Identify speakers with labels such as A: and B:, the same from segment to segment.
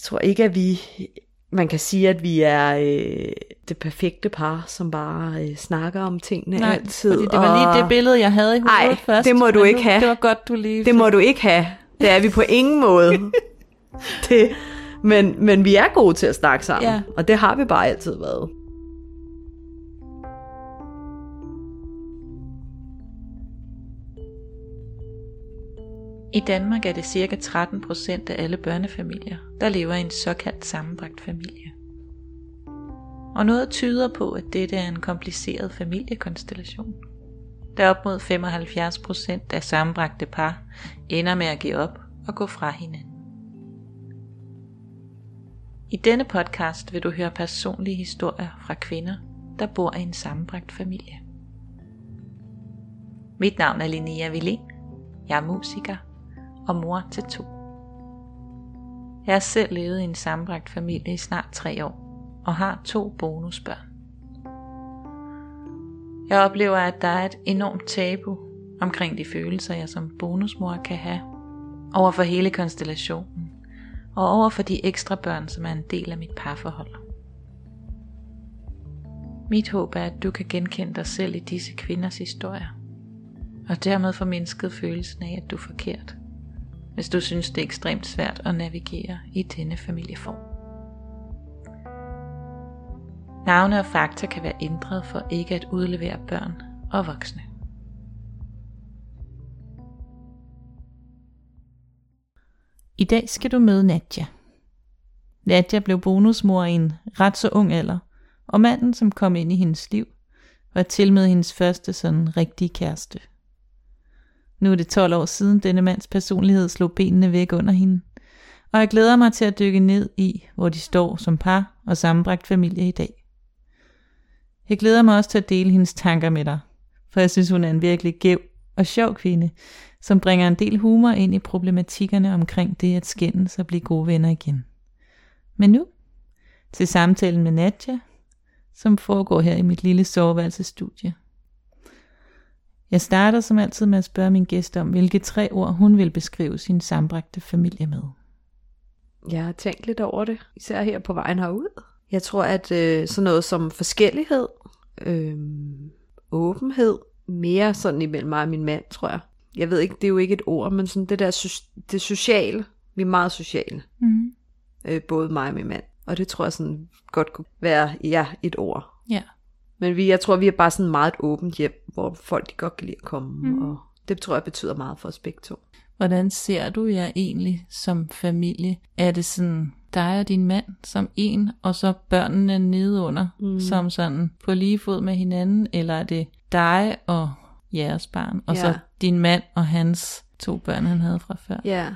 A: Jeg tror ikke, at vi... Man kan sige, at vi er øh, det perfekte par, som bare øh, snakker om tingene
B: Nej,
A: altid.
B: fordi det var lige det billede, jeg havde i hovedet
A: Ej,
B: først.
A: det må du ikke
B: nu-
A: have.
B: Det var godt, du lige...
A: Det må du ikke have. Det er vi på ingen måde. det, men, men vi er gode til at snakke sammen.
B: Ja.
A: Og det har vi bare altid været.
B: I Danmark er det ca. 13% af alle børnefamilier, der lever i en såkaldt sammenbragt familie. Og noget tyder på, at dette er en kompliceret familiekonstellation. Da op mod 75% af sammenbragte par ender med at give op og gå fra hinanden. I denne podcast vil du høre personlige historier fra kvinder, der bor i en sammenbragt familie. Mit navn er Linnea Villén. Jeg er musiker og mor til to. Jeg har selv levet i en sambragt familie i snart tre år og har to bonusbørn. Jeg oplever, at der er et enormt tabu omkring de følelser, jeg som bonusmor kan have over for hele konstellationen og over for de ekstra børn, som er en del af mit parforhold. Mit håb er, at du kan genkende dig selv i disse kvinders historier, og dermed få mindsket følelsen af, at du er forkert, hvis du synes, det er ekstremt svært at navigere i denne familieform. Navne og fakta kan være ændret for ikke at udlevere børn og voksne. I dag skal du møde Nadja. Nadja blev bonusmor i en ret så ung alder, og manden, som kom ind i hendes liv, var til med hendes første sådan rigtige kæreste. Nu er det 12 år siden denne mands personlighed slog benene væk under hende, og jeg glæder mig til at dykke ned i, hvor de står som par og sammenbragt familie i dag. Jeg glæder mig også til at dele hendes tanker med dig, for jeg synes hun er en virkelig gæv og sjov kvinde, som bringer en del humor ind i problematikkerne omkring det at skændes og blive gode venner igen. Men nu til samtalen med Nadja, som foregår her i mit lille soveværelsestudie. Jeg starter som altid med at spørge min gæst om, hvilke tre ord hun vil beskrive sin sambragte familie med.
A: Jeg har tænkt lidt over det, især her på vejen herud. Jeg tror, at øh, sådan noget som forskellighed, øh, åbenhed, mere sådan imellem mig og min mand, tror jeg. Jeg ved ikke, det er jo ikke et ord, men sådan det der det sociale. Vi er meget sociale,
B: Mm.
A: øh, både mig og min mand. Og det tror jeg sådan godt kunne være ja, et ord.
B: Ja.
A: Men vi, jeg tror, vi er bare sådan meget et åbent hjem, hvor folk de godt kan lide at komme. Mm. Og det tror jeg betyder meget for os begge to.
B: Hvordan ser du jer egentlig som familie? Er det sådan dig og din mand som en, og så børnene nedunder mm. som sådan på lige fod med hinanden? Eller er det dig og jeres barn, og
A: Ja.
B: så din mand og hans to børn, han havde fra før?
A: Ja.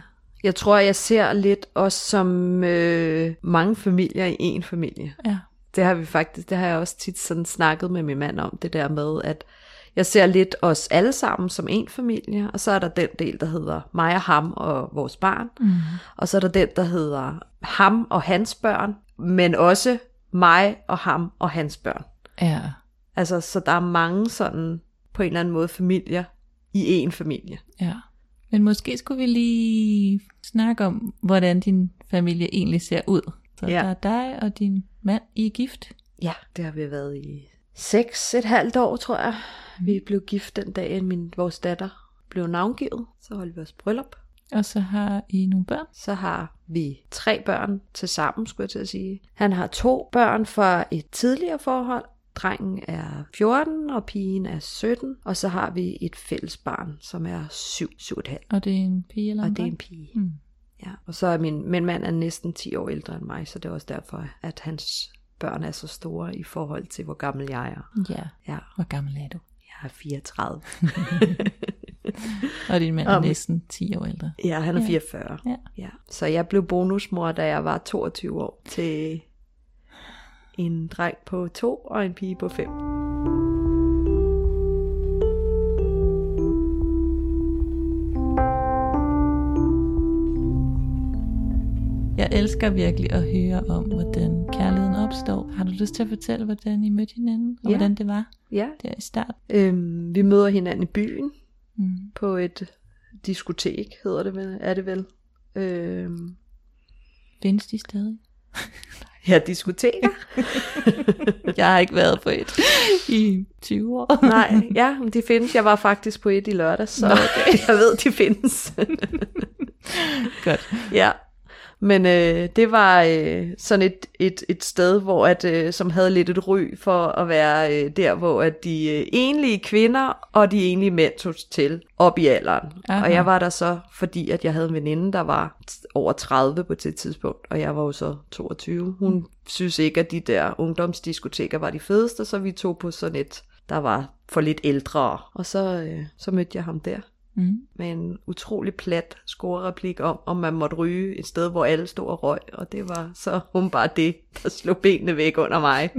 A: Jeg tror, jeg ser lidt også som øh, mange familier i en familie.
B: Ja.
A: Det har vi faktisk, det har jeg også tit sådan snakket med min mand om, det der med, at jeg ser lidt os alle sammen som en familie, og så er der den del, der hedder mig og ham og vores barn, mm. og så er der den, der hedder ham og hans børn, men også mig og ham og hans børn.
B: Ja.
A: Altså, så der er mange sådan, på en eller anden måde, familier i en familie.
B: Ja. Men måske skulle vi lige snakke om, hvordan din familie egentlig ser ud. Så
A: Ja.
B: der er dig og din mand, I er gift.
A: Ja, det har vi været i seks, et halvt år, tror jeg. Vi blev gift den dag, min, vores datter blev navngivet. Så holdt vi os bryllup.
B: Og så har I nogle børn.
A: Så har vi tre børn til sammen, skulle jeg til at sige. Han har to børn fra et tidligere forhold. Drengen er 14, og pigen er 17. Og så har vi et fælles barn, som er 7, 7,5.
B: Og det er en pige eller
A: Og
B: en
A: det er en pige.
B: Mm.
A: Ja, og så er min, min mand er næsten 10 år ældre end mig, så det er også derfor, at hans børn er så store i forhold til, hvor gammel jeg er.
B: Ja.
A: Ja,
B: Hvor gammel er du?
A: jeg er 34.
B: Og din mand er
A: min-
B: næsten 10 år ældre.
A: Ja, han er
B: Ja.
A: 44.
B: Ja.
A: ja. Så jeg blev bonusmor, da jeg var 22 år, til en dreng på to og en pige på fem.
B: Jeg elsker virkelig at høre om, hvordan kærligheden opstår. Har du lyst til at fortælle, hvordan I mødte hinanden? Og
A: Ja.
B: hvordan det var
A: Ja.
B: der i start?
A: Øhm, vi møder hinanden i byen
B: Mm.
A: på et diskotek, hedder det vel, er det vel. Øhm,
B: Findes de stadig?
A: Jeg diskuterer.
B: Jeg har ikke været på et i 20 år.
A: Nej, ja, men de findes. Jeg var faktisk på et i lørdag, så okay. jeg ved, de findes.
B: Godt.
A: ja. Men øh, det var øh, sådan et, et, et sted, hvor at, øh, som havde lidt et ry for at være øh, der, hvor at de øh, enlige kvinder og de enlige mænd tog til op i alderen.
B: Aha.
A: Og jeg var der så, fordi at jeg havde en veninde, der var over 30 på det tidspunkt, og jeg var jo så 22. Hun mm. synes ikke, at de der ungdomsdiskoteker var de fedeste, så vi tog på sådan et, der var for lidt ældre. Og så, øh, så mødte jeg ham der
B: Mm.
A: med en utrolig plat scorereplik om, om man måtte ryge et sted, hvor alle stod og røg, og det var så hun bare det, der slog benene væk under mig.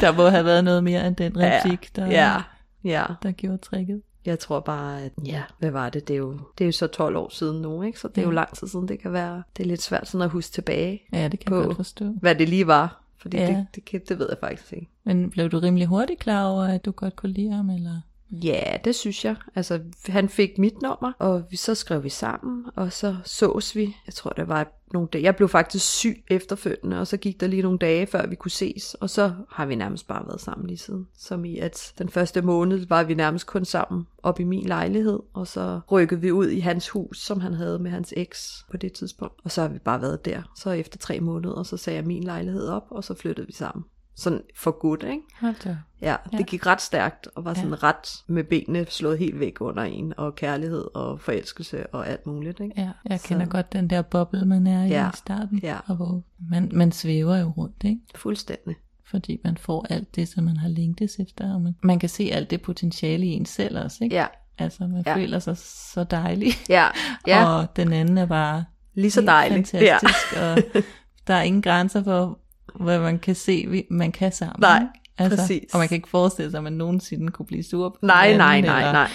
B: Der må have været noget mere end den replik, der,
A: ja, ja.
B: der gjorde tricket.
A: Jeg tror bare, at ja, hvad var det? Det er jo, det er jo så 12 år siden nu, ikke? Så det er jo lang tid siden, det kan være. Det er lidt svært sådan at huske tilbage,
B: Ja, det kan
A: På-
B: jeg godt forstå.
A: hvad det lige var. Fordi
B: Ja.
A: det, det, kan- det ved jeg faktisk ikke.
B: Men blev du rimelig hurtigt klar over, at du godt kunne lide ham, eller?
A: Ja, det synes jeg. Altså, han fik mit nummer, og vi, så skrev vi sammen, og så sås vi. Jeg tror, det var nogle dage. Jeg blev faktisk syg efterfølgende, og så gik der lige nogle dage, før vi kunne ses. Og så har vi nærmest bare været sammen lige siden. Som i, at den første måned var vi nærmest kun sammen op i min lejlighed, og så rykkede vi ud i hans hus, som han havde med hans eks på det tidspunkt. Og så har vi bare været der. Så efter tre måneder, så sagde jeg min lejlighed op, og så flyttede vi sammen. Sådan for godt, ikke?
B: Hold da.
A: Ja, det
B: Ja.
A: gik ret stærkt, og var sådan
B: Ja.
A: ret med benene slået helt væk under en, og kærlighed og forelskelse og alt muligt, ikke?
B: Ja, jeg
A: Så-
B: kender godt den der boble, man er i
A: Ja,
B: i starten.
A: ja.
B: Og hvor man, man svæver jo rundt, ikke?
A: Fuldstændig.
B: Fordi man får alt det, som man har længtes efter. Og man, man kan se alt det potentiale i en selv også, ikke?
A: Ja,
B: Altså, man
A: Ja.
B: føler sig så dejlig.
A: ja, ja,
B: Og den anden er bare
A: lige så
B: helt
A: dejligt. Ja.
B: fantastisk. Og der er ingen grænser for, hvad man kan se, vi- man kan sammen.
A: Nej,
B: altså,
A: præcis.
B: Og man kan ikke forestille sig, at man nogensinde kunne blive sur på
A: Nej,
B: hinanden,
A: nej, nej,
B: eller-
A: nej.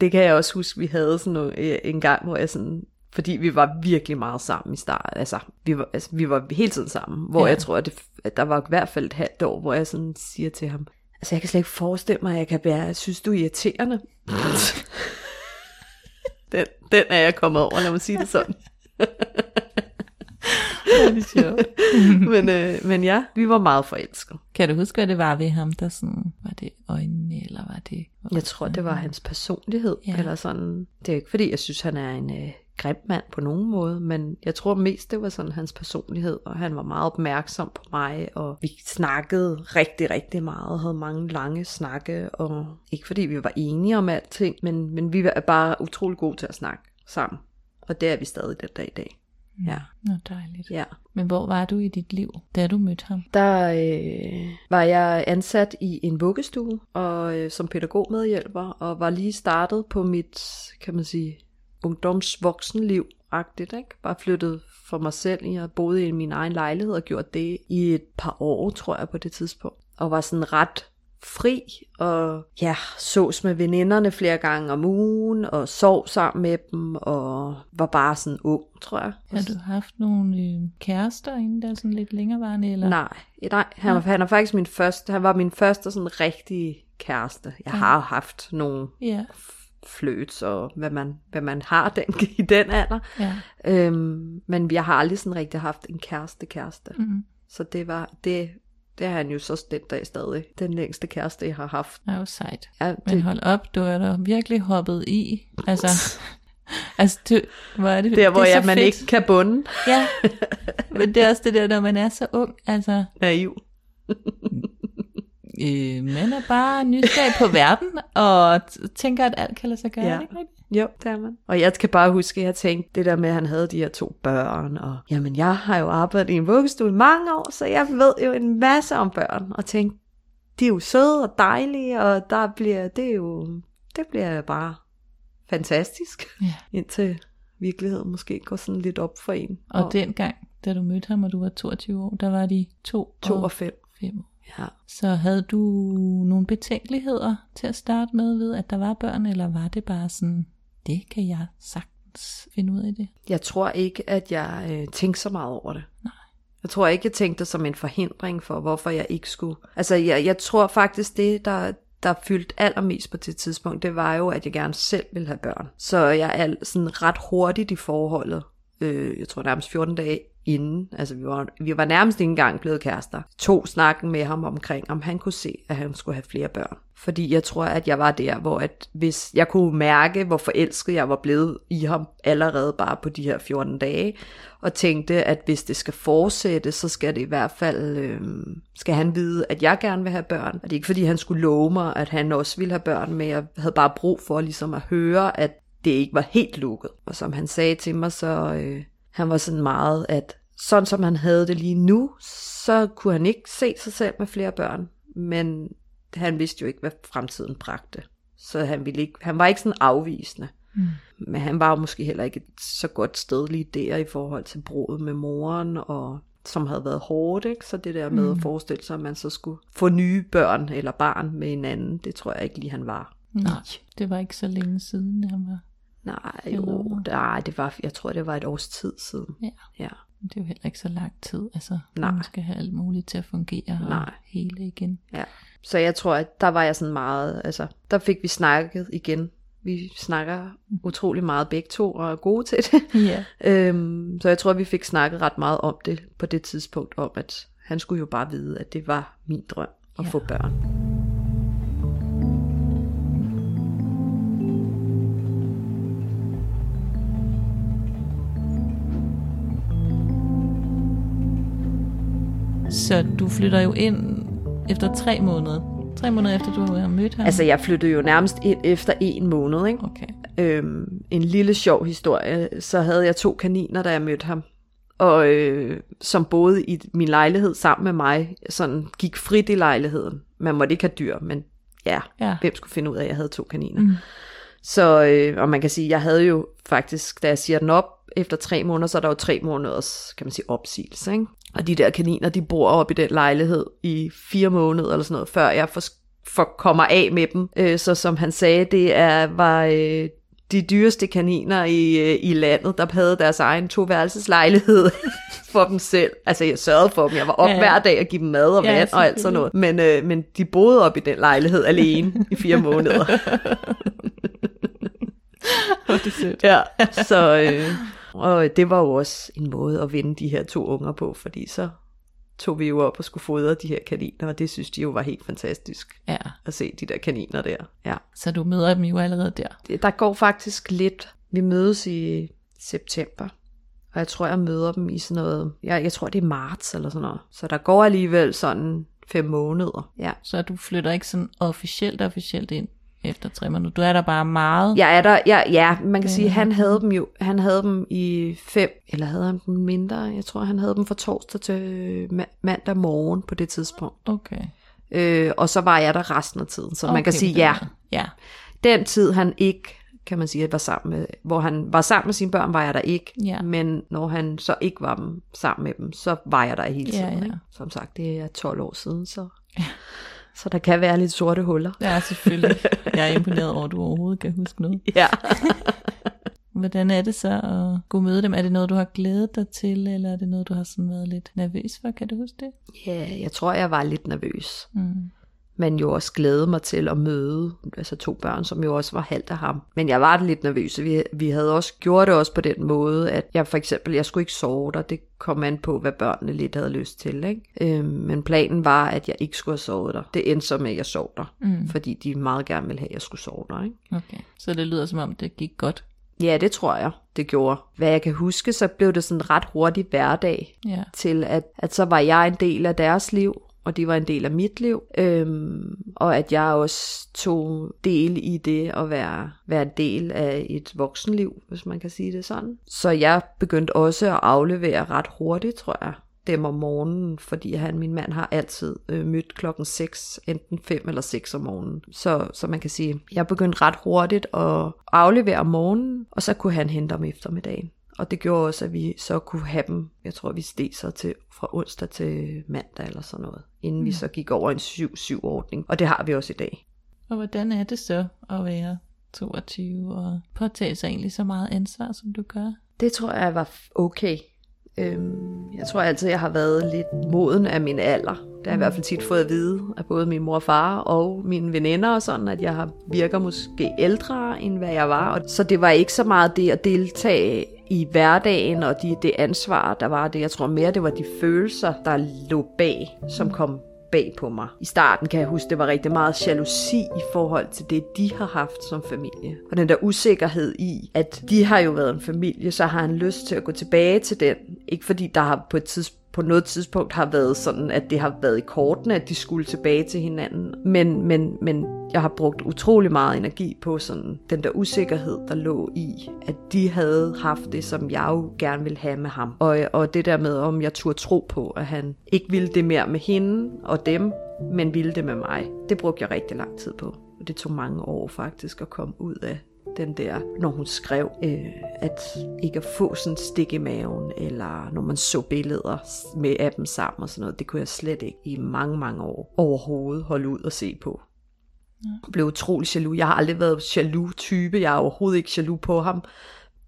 A: Det kan jeg også huske, vi havde sådan noget, øh, en gang, hvor jeg sådan, fordi vi var virkelig meget sammen i starten, altså vi var, altså, vi var hele tiden sammen, hvor
B: ja.
A: jeg tror, at, det, at der var i hvert fald et halvt år, hvor jeg sådan siger til ham, altså jeg kan slet ikke forestille mig, at jeg kan være, jeg synes du er irriterende. den, den er jeg kommet over, lad mig sige det sådan.
B: Det er sjovt.
A: men, øh, men ja, vi var meget forelskede.
B: Kan du huske, hvad det var ved ham, der sådan, var det øjnene, eller var det...
A: Jeg tror, det var hans personlighed,
B: Ja.
A: ja. eller sådan. Det er ikke fordi, jeg synes, han er en øh, grim mand på nogen måde, men jeg tror mest, det var sådan hans personlighed, og han var meget opmærksom på mig, og vi snakkede rigtig, rigtig meget, havde mange lange snakke, og ikke fordi vi var enige om alting, men, men vi var bare utrolig gode til at snakke sammen. Og det er vi stadig den dag i dag. Ja.
B: Nå, dejligt.
A: ja.
B: Men hvor var du i dit liv, da du mødte ham?
A: Der øh, var jeg ansat i en vuggestue og øh, som pædagogmedhjælper og var lige startet på mit, kan man sige, ungdomsvoksenliv agtigt, ikke? Bare flyttet for mig selv. Jeg boede i min egen lejlighed og gjort det i et par år, tror jeg, på det tidspunkt. Og var sådan ret fri og ja, sås med veninderne flere gange om ugen og sov sammen med dem og var bare sådan ung, tror jeg.
B: Har du haft nogle øh, kærester inden der sådan lidt længerevarende? Eller?
A: Nej, nej han, var, han er faktisk min første, han var min første sådan rigtige kæreste. Jeg
B: Ja.
A: har haft nogle
B: Ja,
A: fløts og hvad man, hvad man har den, i den alder.
B: ja.
A: Øhm, men jeg har aldrig sådan rigtig haft en kæreste kæreste.
B: Mm.
A: Så det var, det, det har han jo så den dag stadig. Den længste kæreste, jeg har haft.
B: Det er jo sejt.
A: Ja,
B: Men
A: det,
B: hold op, du er da virkelig hoppet i. Altså, altså du, hvor er det,
A: der, hvor
B: det er
A: jeg, man
B: fedt.
A: ikke kan bunde.
B: Ja, men det er også det der, når man er så ung. Altså,
A: Naiv.
B: øh, man er bare nysgerrig på verden, og tænker, at alt kan lade sig gøre.
A: Ja.
B: er Ikke?
A: Jo, det er man. Og jeg kan bare huske, at jeg tænkte det der med, at han havde de her to børn, og jamen, jeg har jo arbejdet i en vuggestue i mange år, så jeg ved jo en masse om børn, og tænkte, de er jo søde og dejlige, og der bliver, det er jo, det bliver bare fantastisk,
B: Ja.
A: indtil virkeligheden måske går sådan lidt op for en.
B: Og dengang, da du mødte ham, og du var 22 år, der var de to,
A: to
B: og
A: og fem.
B: fem år.
A: Ja.
B: Så havde du nogle betænkeligheder til at starte med ved, at der var børn, eller var det bare sådan, det kan jeg sagtens finde ud af det?
A: Jeg tror ikke, at jeg øh, tænkte så meget over det.
B: Nej.
A: Jeg tror ikke, jeg tænkte det som en forhindring for, hvorfor jeg ikke skulle. Altså, jeg, jeg tror faktisk, det, der, der fyldte allermest på det tidspunkt, det var jo, at jeg gerne selv ville have børn. Så jeg er sådan ret hurtigt i forholdet øh, jeg tror nærmest 14 dage inden, altså vi var, vi var nærmest ikke engang blevet kærester, tog snakken med ham omkring, om han kunne se, at han skulle have flere børn. Fordi jeg tror, at jeg var der, hvor at hvis jeg kunne mærke, hvor forelsket jeg var blevet i ham allerede bare på de her 14 dage, og tænkte, at hvis det skal fortsætte, så skal det i hvert fald, øh, skal han vide, at jeg gerne vil have børn. Og det er ikke fordi, han skulle love mig, at han også ville have børn, men jeg havde bare brug for ligesom at høre, at det ikke var helt lukket. Og som han sagde til mig, så øh, han var sådan meget, at sådan som han havde det lige nu, så kunne han ikke se sig selv med flere børn. Men han vidste jo ikke, hvad fremtiden bragte. Så han, ville ikke, han var ikke sådan afvisende. Mm. Men han var måske heller ikke et så godt sted lige der i forhold til brudet med moren, og som havde været hårdt, ikke? så det der med mm. at forestille sig, at man så skulle få nye børn eller barn med hinanden, det tror jeg ikke lige han var.
B: Nej, det var ikke så længe siden, han var
A: Nej, jo, nej, det var, jeg tror, det var et års tid siden.
B: Ja.
A: ja.
B: Det er jo heller ikke så lang tid. Altså,
A: Nej.
B: man skal have alt muligt til at fungere
A: Nej.
B: og hele igen.
A: Ja. Så jeg tror, at der var jeg sådan meget, altså, der fik vi snakket igen. Vi snakker utrolig meget begge to og er gode til det.
B: Ja.
A: øhm, så jeg tror, vi fik snakket ret meget om det på det tidspunkt, om at han skulle jo bare vide, at det var min drøm at
B: Ja.
A: få børn.
B: Så du flytter jo ind efter tre måneder. Tre måneder efter du har mødt ham.
A: Altså, jeg flyttede jo nærmest ind efter en måned, ikke?
B: Okay.
A: Øhm, en lille sjov historie, så havde jeg to kaniner, da jeg mødte ham. Og øh, som boede i min lejlighed sammen med mig, sådan gik frit i lejligheden. Man måtte ikke have dyr, men ja,
B: Ja.
A: hvem skulle finde ud af, at jeg havde to kaniner. Mm. Så, øh, og man kan sige, jeg havde jo faktisk, da jeg siger den op, efter tre måneder, så er der jo tre måneders, kan man sige, opsigelse, ikke? Og de der kaniner, de bor op i den lejlighed i fire måneder eller sådan noget, før jeg for, for kommer af med dem. Øh, så som han sagde, det er, var øh, de dyreste kaniner i, øh, i landet, der havde deres egen toværelseslejlighed for dem selv. Altså jeg sørgede for dem, jeg var op
B: Ja,
A: ja, hver dag og give dem mad og
B: Ja,
A: vand og alt sådan noget. Men, øh, men de boede op i den lejlighed alene i fire måneder.
B: Hvor det sødt.
A: Ja, så øh, og det var jo også en måde at vinde de her to unger på, fordi så tog vi jo op og skulle fodre de her kaniner, og det synes de jo var helt fantastisk
B: Ja.
A: at se de der kaniner der. Ja.
B: Så du møder dem jo allerede der.
A: Der går faktisk lidt. Vi mødes i september, og jeg tror, jeg møder dem i sådan noget, jeg, jeg tror, det er marts eller sådan noget. Så der går alligevel sådan fem måneder. Ja.
B: Så du flytter ikke sådan officielt officielt ind efter måneder. Du er der bare meget.
A: Jeg er der, ja, ja man kan sige, han havde dem jo, han havde dem i fem, eller havde han dem mindre? Jeg tror, han havde dem fra torsdag til ma- mandag morgen på det tidspunkt.
B: Okay.
A: Øh, og så var jeg der resten af tiden, så okay, man kan sige, ja.
B: Ja.
A: den tid han ikke, kan man sige, var sammen med, hvor han var sammen med sine børn, var jeg der ikke.
B: Ja.
A: Men når han så ikke var sammen med dem, så var jeg der hele
B: Ja,
A: tiden.
B: ja.
A: Ikke? Som sagt, det er 12 år siden, så, så der kan være lidt sorte huller.
B: Ja, selvfølgelig. Jeg er imponeret over, at du overhovedet kan huske noget.
A: Ja.
B: Hvordan er det så at gå møde dem? Er det noget, du har glædet dig til, eller er det noget, du har sådan været lidt nervøs for? Kan du huske det?
A: ja, jeg tror, jeg var lidt nervøs.
B: Mm.
A: Men jo også glæde mig til at møde altså to børn, som jo også var halvt af ham. Men jeg var lidt nervøs. Vi, vi havde også gjort det også på den måde, at jeg for eksempel, jeg skulle ikke sove der. Det kom an på, hvad børnene lidt havde lyst til. Ikke? Øhm, men planen var, at jeg ikke skulle have sovet der. Det endte så med, at jeg sov der,
B: Mm.
A: fordi de meget gerne ville have, at jeg skulle sove der. Ikke?
B: Okay. Så det lyder som om, det gik godt.
A: Ja, det tror jeg, det gjorde. Hvad jeg kan huske, så blev det sådan ret hurtigt hverdag
B: Ja.
A: til, at, at så var jeg en del af deres liv, og det var en del af mit liv, øhm, og at jeg også tog del i det at være, være en del af et voksenliv, hvis man kan sige det sådan. Så jeg begyndte også at aflevere ret hurtigt, tror jeg, dem om morgenen, fordi han, min mand, har altid øh, mødt klokken 6, enten 5 eller 6 om morgenen. Så, så man kan sige, jeg begyndte ret hurtigt at aflevere om morgenen, og så kunne han hente om eftermiddagen. Og det gjorde også, at vi så kunne have dem, jeg tror vi steg så til fra onsdag til mandag eller sådan noget, inden mm. vi så gik over en 7-7-ordning. Og det har vi også i dag.
B: Og hvordan er det så at være 22 og påtage sig egentlig så meget ansvar, som du gør?
A: Det tror jeg var okay. Øhm, jeg tror altid, jeg har været lidt moden af min alder. har jeg i hvert fald tit fået at vide af både min mor og far og mine veninder og sådan, at jeg virker måske ældre, end hvad jeg var. Så det var ikke så meget det at deltage i hverdagen og de, det ansvar, der var det. Jeg tror mere, det var de følelser, der lå bag, som kom bag på mig. I starten kan jeg huske, det var rigtig meget jalousi i forhold til det, de har haft som familie. Og den der usikkerhed i, at de har jo været en familie, så har han lyst til at gå tilbage til den. Ikke fordi der har på et tidspunkt på noget tidspunkt har været sådan, at det har været i kortene, at de skulle tilbage til hinanden. Men, men, men jeg har brugt utrolig meget energi på sådan den der usikkerhed, der lå i, at de havde haft det, som jeg jo gerne ville have med ham. Og, og det der med, om jeg turde tro på, at han ikke ville det mere med hende og dem, men ville det med mig. Det brugte jeg rigtig lang tid på. Og det tog mange år faktisk at komme ud af den der, når hun skrev, øh, at ikke at få sådan en stik i maven, eller når man så billeder med af dem sammen og sådan noget, det kunne jeg slet ikke i mange, mange år overhovedet holde ud og se på. Jeg blev utrolig jaloux. Jeg har aldrig været jaloux type. Jeg er overhovedet ikke jaloux på ham.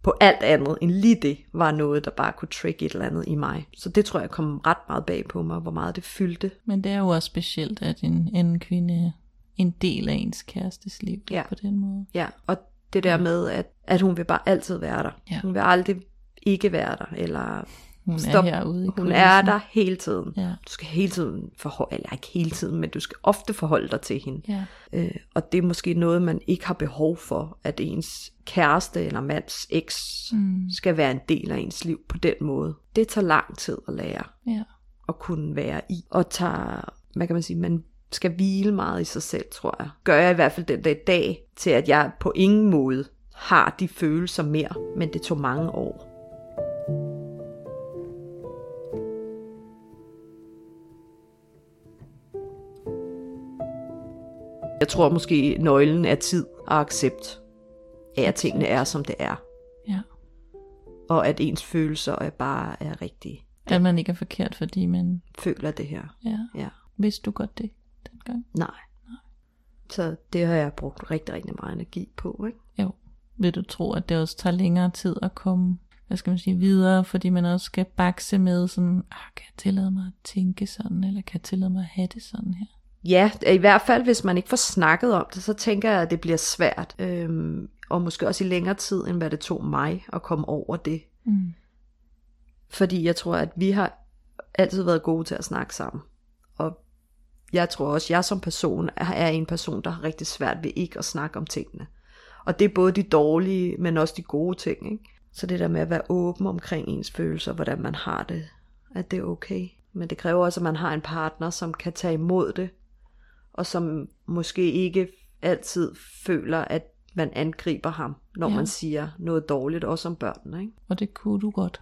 A: På alt andet end lige det var noget, der bare kunne trigge et eller andet i mig. Så det tror jeg kom ret meget bag på mig, hvor meget det fyldte.
B: Men det er jo også specielt, at en, en kvinde er en del af ens kærestes liv
A: Ja.
B: på den måde.
A: Ja, og det der med, at, at hun vil bare altid være der.
B: Ja.
A: Hun vil aldrig ikke være der, eller
B: Hun
A: Stop.
B: er herude i
A: hun er der hele tiden.
B: Ja.
A: Du skal hele tiden forholde, eller ikke hele tiden, men du skal ofte forholde dig til hende.
B: Ja.
A: Øh, og det er måske noget, man ikke har behov for, at ens kæreste eller mands eks mm. skal være en del af ens liv på den måde. Det tager lang tid at lære
B: ja.
A: at kunne være i, og tager, hvad kan man sige, man skal hvile meget i sig selv, tror jeg. Gør jeg i hvert fald den dag, dag til, at jeg på ingen måde har de følelser mere, men det tog mange år. Jeg tror måske, nøglen er tid og accept af, at tingene er, som det er.
B: ja.
A: Og at ens følelser er bare er rigtige.
B: At man ikke er forkert, fordi man...
A: Føler det her.
B: Ja.
A: Ja.
B: Vidste du godt det dengang?
A: Nej. Så det har jeg brugt rigtig, rigtig meget energi på, ikke?
B: Jo. Vil du tro, at det også tager længere tid at komme, hvad skal man sige, videre, fordi man også skal bakse med sådan, ah, kan jeg tillade mig at tænke sådan, eller kan jeg tillade mig at have det sådan her?
A: Ja, i hvert fald hvis man ikke får snakket om det, så tænker jeg, at det bliver svært. Øhm, og måske også i længere tid, end hvad det tog mig at komme over det.
B: Mm.
A: Fordi jeg tror, at vi har altid været gode til at snakke sammen. Jeg tror også, jeg som person er en person, der har rigtig svært ved ikke at snakke om tingene. Og det er både de dårlige, men også de gode ting. Ikke? Så det der med at være åben omkring ens følelser, hvordan man har det, at det er okay. Men det kræver også, at man har en partner, som kan tage imod det, og som måske ikke altid føler, at man angriber ham, når
B: ja.
A: man siger noget dårligt, også om børnene. Ikke?
B: Og det kunne du godt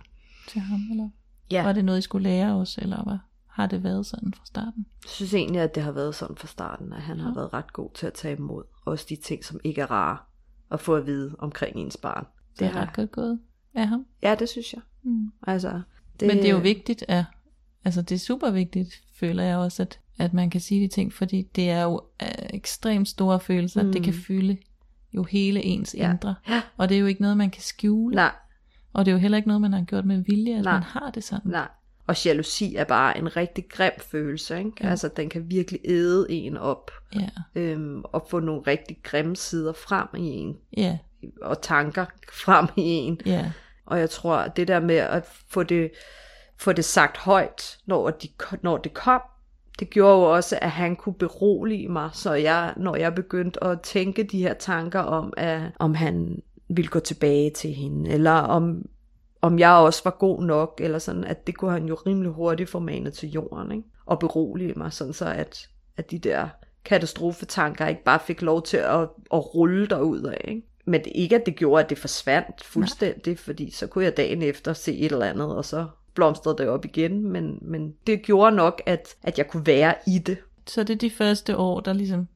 B: til ham, eller?
A: Ja.
B: Var det noget, I skulle lære os, eller hvad? Har det været sådan fra starten?
A: Jeg synes egentlig, at det har været sådan fra starten, at han har været ret god til at tage imod. Også de ting, som ikke er rare at få at vide omkring ens barn.
B: Det er
A: har-
B: ret godt gået af ham.
A: Ja, det synes jeg.
B: Mm.
A: Altså,
B: Det... Men det er jo vigtigt, at, altså det er super vigtigt, føler jeg også, at, at man kan sige de ting, fordi det er jo øh, ekstremt store følelser, mm. det kan fylde jo hele ens
A: Ja.
B: indre.
A: Ja.
B: Og det er jo ikke noget, man kan skjule.
A: Nej,
B: Og det er jo heller ikke noget, man har gjort med vilje, at
A: Nej.
B: man har det sådan.
A: nej. Og jalousi er bare en rigtig grim følelse, ikke?
B: Ja.
A: Altså, den kan virkelig æde en op,
B: Ja,
A: øhm, og få nogle rigtig grimme sider frem i en,
B: ja,
A: og tanker frem i en.
B: ja,
A: Og jeg tror, at det der med at få det, få det sagt højt, når, de, når det kom, det gjorde jo også, at han kunne berolige mig, så jeg, når jeg begyndte at tænke de her tanker om, at, om han ville gå tilbage til hende, eller om, om jeg også var god nok, eller sådan, at det kunne han jo rimelig hurtigt få manet til jorden, ikke? og berolige mig, sådan så at, at de der katastrofetanker ikke bare fik lov til at, at rulle derud af. Ikke? Men det, ikke, at det gjorde, at det forsvandt fuldstændig, Nej. fordi så kunne jeg dagen efter se et eller andet, og så blomstrede det op igen. Men, men det gjorde nok, at, at jeg kunne være i det.
B: Så det er de første år, der ligesom,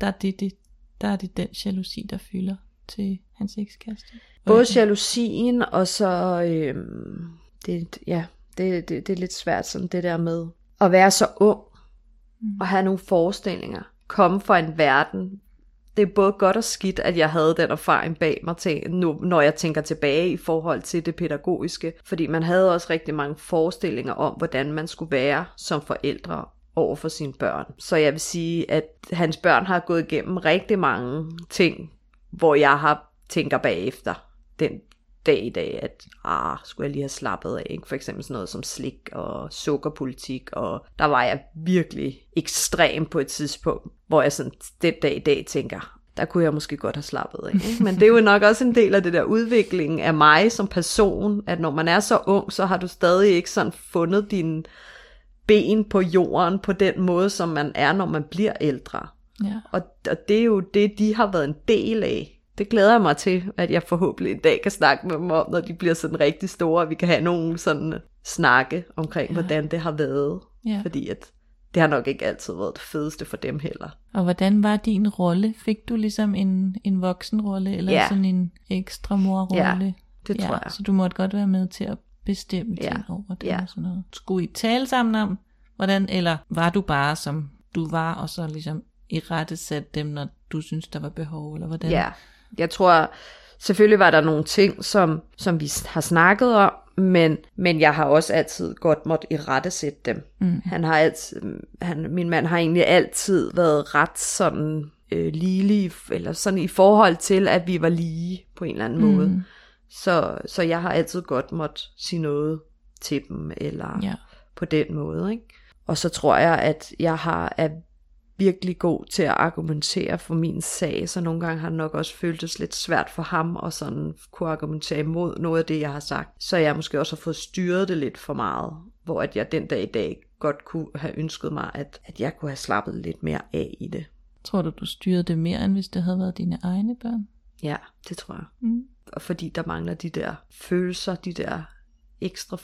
B: der er det, det, der er det den jalousi, der fylder til hans ekskæreste.
A: Både jalousien, og så, øhm, det, ja, det, det, det er lidt svært sådan det der med at være så ung, mm. og have nogle forestillinger, komme fra en verden, det er både godt og skidt, at jeg havde den erfaring bag mig til, nu, når jeg tænker tilbage i forhold til det pædagogiske. Fordi man havde også rigtig mange forestillinger om, hvordan man skulle være som forældre. over for sine børn. Så jeg vil sige, at hans børn har gået igennem rigtig mange ting, hvor jeg har tænker bagefter den dag i dag, at ah, skulle jeg lige have slappet af. Ikke? For eksempel sådan noget som slik og sukkerpolitik, og der var jeg virkelig ekstrem på et tidspunkt, hvor jeg sådan den dag i dag tænker, der kunne jeg måske godt have slappet af. Ikke? Men det er jo nok også en del af det der udvikling af mig som person, at når man er så ung, så har du stadig ikke sådan fundet din ben på jorden på den måde, som man er, når man bliver ældre.
B: Ja.
A: Og, og det er jo det, de har været en del af. Det glæder jeg mig til, at jeg forhåbentlig en dag kan snakke med dem om, når de bliver sådan rigtig store, og vi kan have nogle sådan snakke omkring, ja. hvordan det har været.
B: Ja.
A: Fordi at det har nok ikke altid været det fedeste for dem heller.
B: Og hvordan var din rolle? Fik du ligesom en, en voksenrolle, eller
A: Ja.
B: sådan en ekstra morrolle?
A: Det tror jeg.
B: Så du måtte godt være med til at bestemme
A: Ja.
B: ting over det
A: Ja.
B: og sådan noget. Skulle I tale sammen om, hvordan, eller var du bare som du var, og så ligesom i rette sat dem, når du synes, der var behov, eller hvordan?
A: Ja, jeg tror, selvfølgelig var der nogle ting, som, som vi har snakket om, men, men jeg har også altid godt måtte i rette sætte dem. Mm. Han har altid, han, min mand har egentlig altid været ret sådan øh, ligelig, eller sådan i forhold til, at vi var lige på en eller anden mm. måde. Så, så jeg har altid godt måtte sige noget til dem, eller
B: Ja.
A: på den måde. Ikke? Og så tror jeg, at jeg har er virkelig god til at argumentere for min sag, så nogle gange har det nok også føltes lidt svært for ham at sådan kunne argumentere imod noget af det, jeg har sagt. Så jeg måske også har fået styret det lidt for meget, hvor at jeg den dag i dag godt kunne have ønsket mig, at, at jeg kunne have slappet lidt mere af i det.
B: Tror du, du styrede det mere, end hvis det havde været dine egne børn?
A: Ja, det tror jeg.
B: Mm.
A: Og fordi der mangler de der følelser, de der ekstra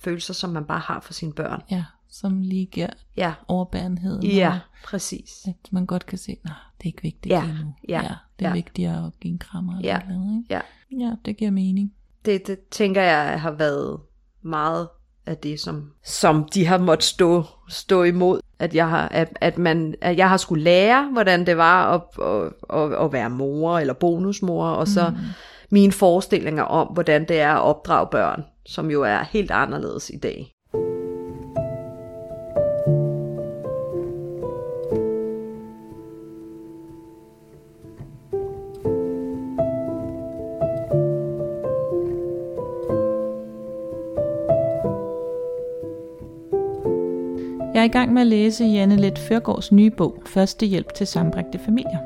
A: følelser, som man bare har for sine børn.
B: Ja, som lige giver
A: Ja,
B: overbærenheden.
A: ja,
B: og
A: præcis.
B: At man godt kan se, nej, det er ikke vigtigt
A: Ja,
B: lige nu.
A: ja,
B: det er
A: ja.
B: vigtigere at give en krammer. Eller
A: Ja,
B: noget, ikke?
A: ja.
B: ja, det giver mening.
A: det, det tænker jeg har været meget af det, som, som de har måttet stå, stå imod. At jeg har, at, at man, at jeg har skulle lære, hvordan det var at, at, at, at være mor eller bonusmor, og så mm. mine forestillinger om, hvordan det er at opdrage børn, som jo er helt anderledes i dag.
B: Gang med at læse Janne Let Førgaards nye bog, Første hjælp til sambragte familier.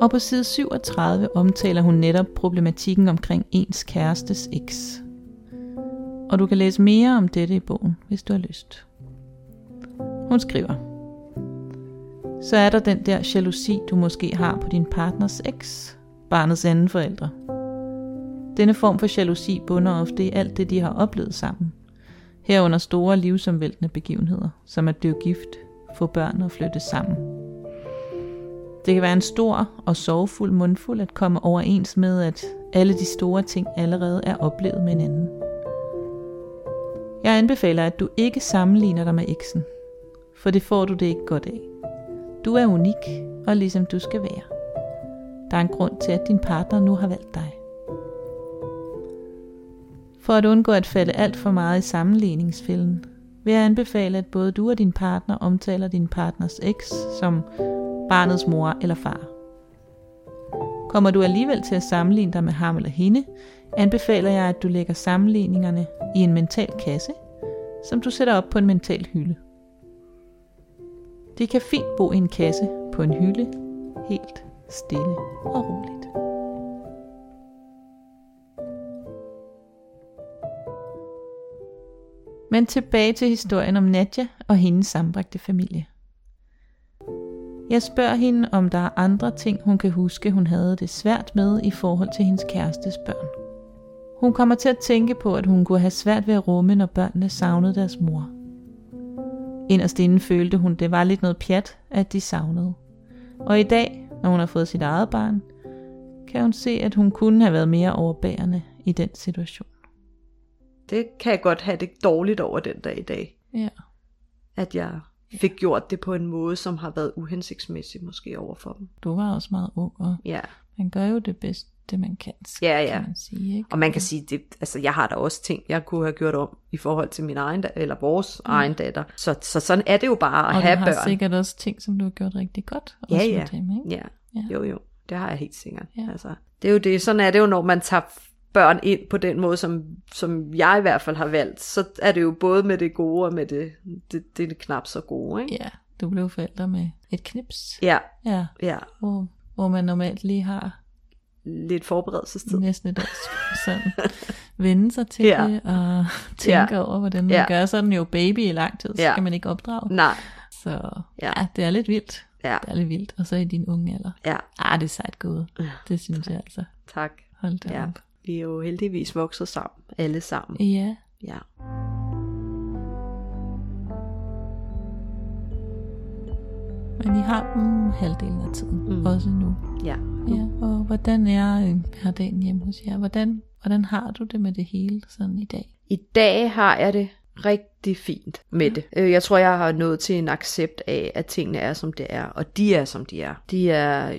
B: Og på side 37 omtaler hun netop problematikken omkring ens kærestes eks. Og du kan læse mere om dette i bogen, hvis du har lyst. Hun skriver, Så er der den der jalousi, du måske har på din partners eks, barnets anden forældre. Denne form for jalousi bunder ofte i alt det, de har oplevet sammen – herunder store livsomvæltende begivenheder, som at blive gift, få børn og flytte sammen. Det kan være en stor og sorgfuld mundfuld at komme overens med, at alle de store ting allerede er oplevet med hinanden. Jeg anbefaler, at du ikke sammenligner dig med eksen, for det får du det ikke godt af. Du er unik, og ligesom du skal være. Der er en grund til, at din partner nu har valgt dig. For at undgå at falde alt for meget i sammenligningsfælden, vil jeg anbefale, at både du og din partner omtaler din partners eks som barnets mor eller far. Kommer du alligevel til at sammenligne dig med ham eller hende, anbefaler jeg, at du lægger sammenligningerne i en mental kasse, som du sætter op på en mental hylde. Det kan fint bo i en kasse på en hylde, helt stille og roligt. Men tilbage til historien om Nadja og hendes sambragte familie. Jeg spørger hende, om der er andre ting, hun kan huske, hun havde det svært med i forhold til hendes kærestes børn. Hun kommer til at tænke på, at hun kunne have svært ved at rumme, når børnene savnede deres mor. Inderst inden følte hun, det var lidt noget pjat, at de savnede. Og i dag, når hun har fået sit eget barn, kan hun se, at hun kunne have været mere overbærende i den situation.
A: Det kan jeg godt have det dårligt over den dag i dag.
B: Ja.
A: At jeg fik gjort det på en måde, som har været uhensigtsmæssig måske over for dem.
B: Du var også meget ung, og
A: Ja,
B: man gør jo det bedst, det man kan,
A: Ja, ja.
B: kan man sige. Ikke?
A: Og man kan sige, det, altså jeg har da også ting, jeg kunne have gjort om i forhold til min egen, eller vores mm. egen datter. Så, så sådan er det jo bare at
B: og
A: have
B: du har
A: børn.
B: sikkert også ting, som du har gjort rigtig godt.
A: Ja, ja.
B: Dem, ikke?
A: Ja,
B: Ja.
A: jo jo, det har jeg helt sikkert.
B: Ja.
A: Altså, det er jo det, sådan er det jo, når man tager børn ind på den måde, som, som jeg i hvert fald har valgt, så er det jo både med det gode og med det, det, det, det knap så gode, ikke?
B: ja, du blev forælder med et knips.
A: Ja,
B: Ja,
A: ja,
B: hvor, hvor man normalt lige har
A: lidt forberedelsestid.
B: næsten et års sådan vende sig til
A: Ja.
B: det, og tænke over, hvordan man
A: Ja.
B: gør. Så er den jo baby i lang tid, så
A: Ja.
B: skal man ikke opdrage.
A: Nej,
B: Så
A: Ja.
B: ja. det er lidt vildt.
A: ja,
B: Det er lidt vildt. Og så i din unge alder.
A: ja,
B: Ah, det er sejt gået. Det synes jeg altså.
A: tak.
B: Hold da
A: Ja.
B: op.
A: Vi er jo heldigvis vokset sammen, alle sammen.
B: Ja.
A: Ja.
B: Men I har dem halvdelen af tiden,
A: Mm.
B: også nu.
A: Ja.
B: Ja, og hvordan er øh, hverdagen hjemme hos jer? Hvordan, hvordan har du det med det hele sådan i dag?
A: I dag har jeg det rigtig fint med det. Øh, Jeg tror, jeg har nået til en accept af, at tingene er, som det er, og de er, som de er. De er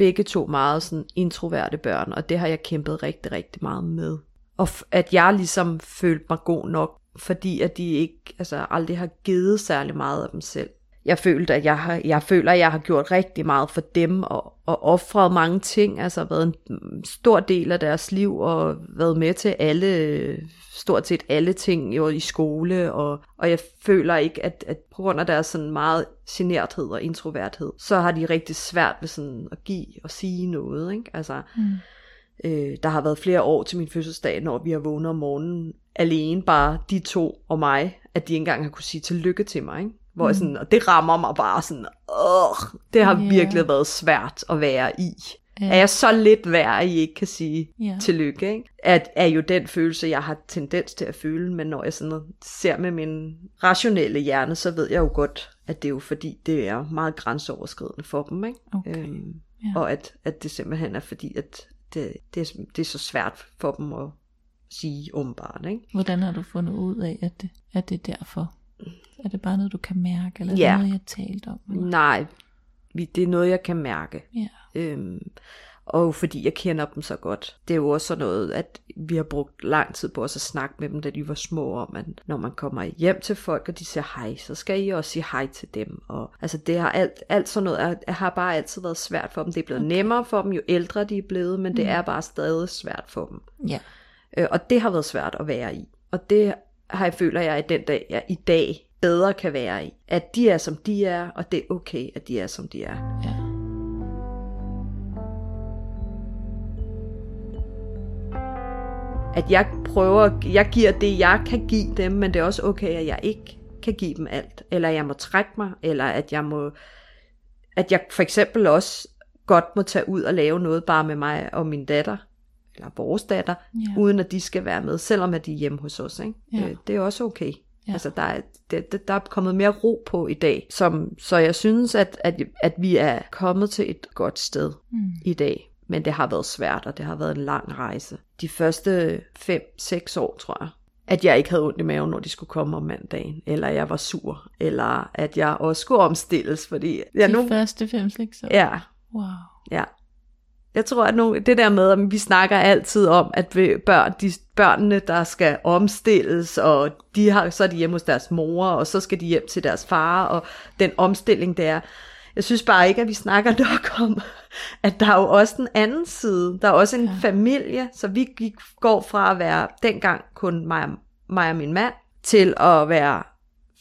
A: begge to meget sådan introverte børn, og det har jeg kæmpet rigtig, rigtig meget med. Og f- at jeg ligesom følte mig god nok, fordi at de ikke, altså aldrig har givet særlig meget af dem selv. Jeg følte, at jeg, har, jeg føler, at jeg har gjort rigtig meget for dem, og, og offret mange ting, altså været en stor del af deres liv, og været med til alle, stort set alle ting jo i skole, og, og jeg føler ikke, at, at på grund af deres sådan meget generthed og introverthed, så har de rigtig svært ved sådan at give og sige noget, ikke? Altså,
B: Mm.
A: Øh, der har været flere år til min fødselsdag, når vi har vågnet om morgenen alene, bare de to og mig, at de ikke engang har kunne sige tillykke til mig. Ikke? Hvor jeg sådan, og det rammer mig bare sådan, åh, det har
B: Ja.
A: virkelig været svært at være i.
B: Ja.
A: Er jeg så lidt værd, at I ikke kan sige
B: Ja.
A: tillykke? Ikke? At, er jo den følelse, jeg har tendens til at føle, men når jeg sådan ser med min rationelle hjerne, så ved jeg jo godt, at det er jo fordi, det er meget grænseoverskridende for dem. Ikke?
B: Okay.
A: Øhm,
B: Ja.
A: Og at, at det simpelthen er fordi, at det, det, er, det er så svært for dem at sige åbenbart. Ikke?
B: Hvordan har du fundet ud af, at det, at det er derfor? Er det bare noget, du kan mærke, eller er
A: Ja.
B: det noget, jeg har talt om? Eller?
A: Nej, det er noget, jeg kan mærke.
B: Ja.
A: Øhm, og fordi jeg kender dem så godt. Det er jo også sådan noget, at vi har brugt lang tid på os at snakke med dem, da de var små, om at når man kommer hjem til folk, og de siger hej, så skal I også sige hej til dem. Og, altså det har alt, alt sådan noget, er- har bare altid været svært for dem. Det er blevet okay. nemmere for dem, jo ældre de er blevet, men det er bare stadig svært for dem.
B: Ja.
A: Øh, og det har været svært at være i. Og det jeg føler jeg i den dag, jeg i dag bedre kan være i. At de er som de er, og det er okay, at de er som de er.
B: ja.
A: At jeg prøver, jeg giver det, jeg kan give dem, men det er også okay, at jeg ikke kan give dem alt. Eller jeg må trække mig, eller at jeg må, at jeg for eksempel også godt må tage ud og lave noget bare med mig og min datter, eller vores datter,
B: Ja.
A: uden at de skal være med, selvom at de er hjemme hos os. Ikke?
B: Ja.
A: Øh, Det er også okay.
B: Ja.
A: Altså, der er, det, der er kommet mere ro på i dag. Som, så jeg synes, at, at, at vi er kommet til et godt sted
B: Mm.
A: i dag. Men det har været svært, og det har været en lang rejse. De første 5-6 år, tror jeg, at jeg ikke havde ondt i maven, når de skulle komme om mandagen, eller jeg var sur, eller at jeg også skulle omstilles, fordi jeg
B: De
A: nu...
B: første 5-6 år?
A: Ja,
B: Wow.
A: ja. Jeg tror, at nu, det der med, at vi snakker altid om, at børn, de, børnene, der skal omstilles, og de har, så er de hjemme hos deres mor, og så skal de hjem til deres far, og den omstilling, det er. Jeg synes bare ikke, at vi snakker nok om, at der er jo også den anden side. Der er også en ja. familie, så vi gik, går fra at være dengang kun mig, mig og min mand, til at være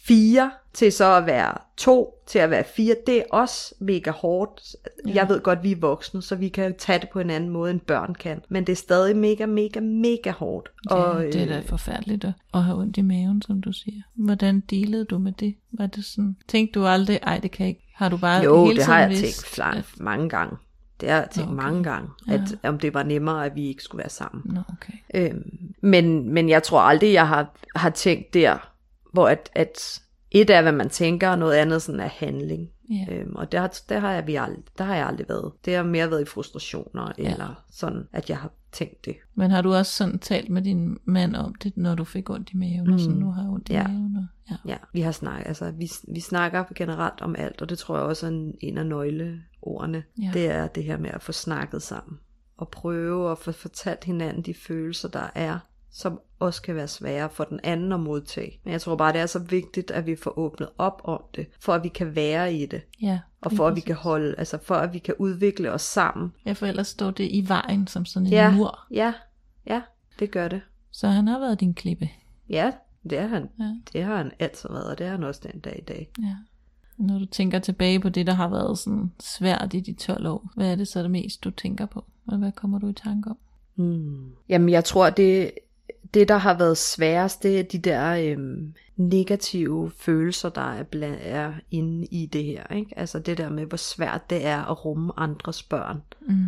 A: fire, til så at være to, til at være fire. Det er også mega hårdt. Ja. Jeg ved godt, vi er voksne, så vi kan tage det på en anden måde, end børn kan. Men det er stadig mega, mega, mega hårdt.
B: Ja,
A: og,
B: det er da
A: øh,
B: forfærdeligt at, at have ondt i maven, som du siger. Hvordan dealede du med det? Var det sådan, tænkte du aldrig, ej det kan ikke? Har du bare
A: Jo,
B: hele
A: det har jeg
B: vidst,
A: tænkt
B: at-
A: mange gange. Det har jeg tænkt okay. mange gange, at om det var nemmere, at vi ikke skulle være sammen.
B: Nå, okay.
A: Øhm, men, men jeg tror aldrig, jeg har, har tænkt der, hvor at, at et er, hvad man tænker, og noget andet sådan er handling.
B: Ja.
A: Øhm, og der, har- der, har jeg, vi aldrig, der har jeg aldrig været. Det har mere været i frustrationer, ja. eller sådan, at jeg har tænkt det.
B: Men har du også sådan talt med din mand om det, når du fik ondt i maven, og sådan, nu har jeg ondt i
A: Ja.
B: maven? Og, ja.
A: Ja, vi har snakket, altså vi, vi snakker generelt om alt, og det tror jeg også er en, en af nøgleordene.
B: Ja.
A: Det er det her med at få snakket sammen. at prøve at få fortalt hinanden de følelser, der er, som også kan være svære for den anden at modtage. Men jeg tror bare, det er så vigtigt, at vi får åbnet op om det, for at vi kan være i det.
B: Ja,
A: Og for at vi kan holde, altså for at vi kan udvikle os sammen.
B: Ja, for ellers står det i vejen som sådan en
A: Ja,
B: mur.
A: ja, ja, det gør det.
B: Så han har været din klippe.
A: Ja, det har han.
B: Ja.
A: Det har han altid været, og det har han også den dag i dag.
B: Ja. Når du tænker tilbage på det, der har været sådan svært i de 12 år, hvad er det så det mest, du tænker på? Og hvad kommer du i tanke om?
A: Hmm. Jamen, jeg tror, det, det der har været sværest, det er de der øhm, negative følelser, der er, bland, er inde i det her. Ikke? Altså det der med, hvor svært det er at rumme andres børn.
B: Mm.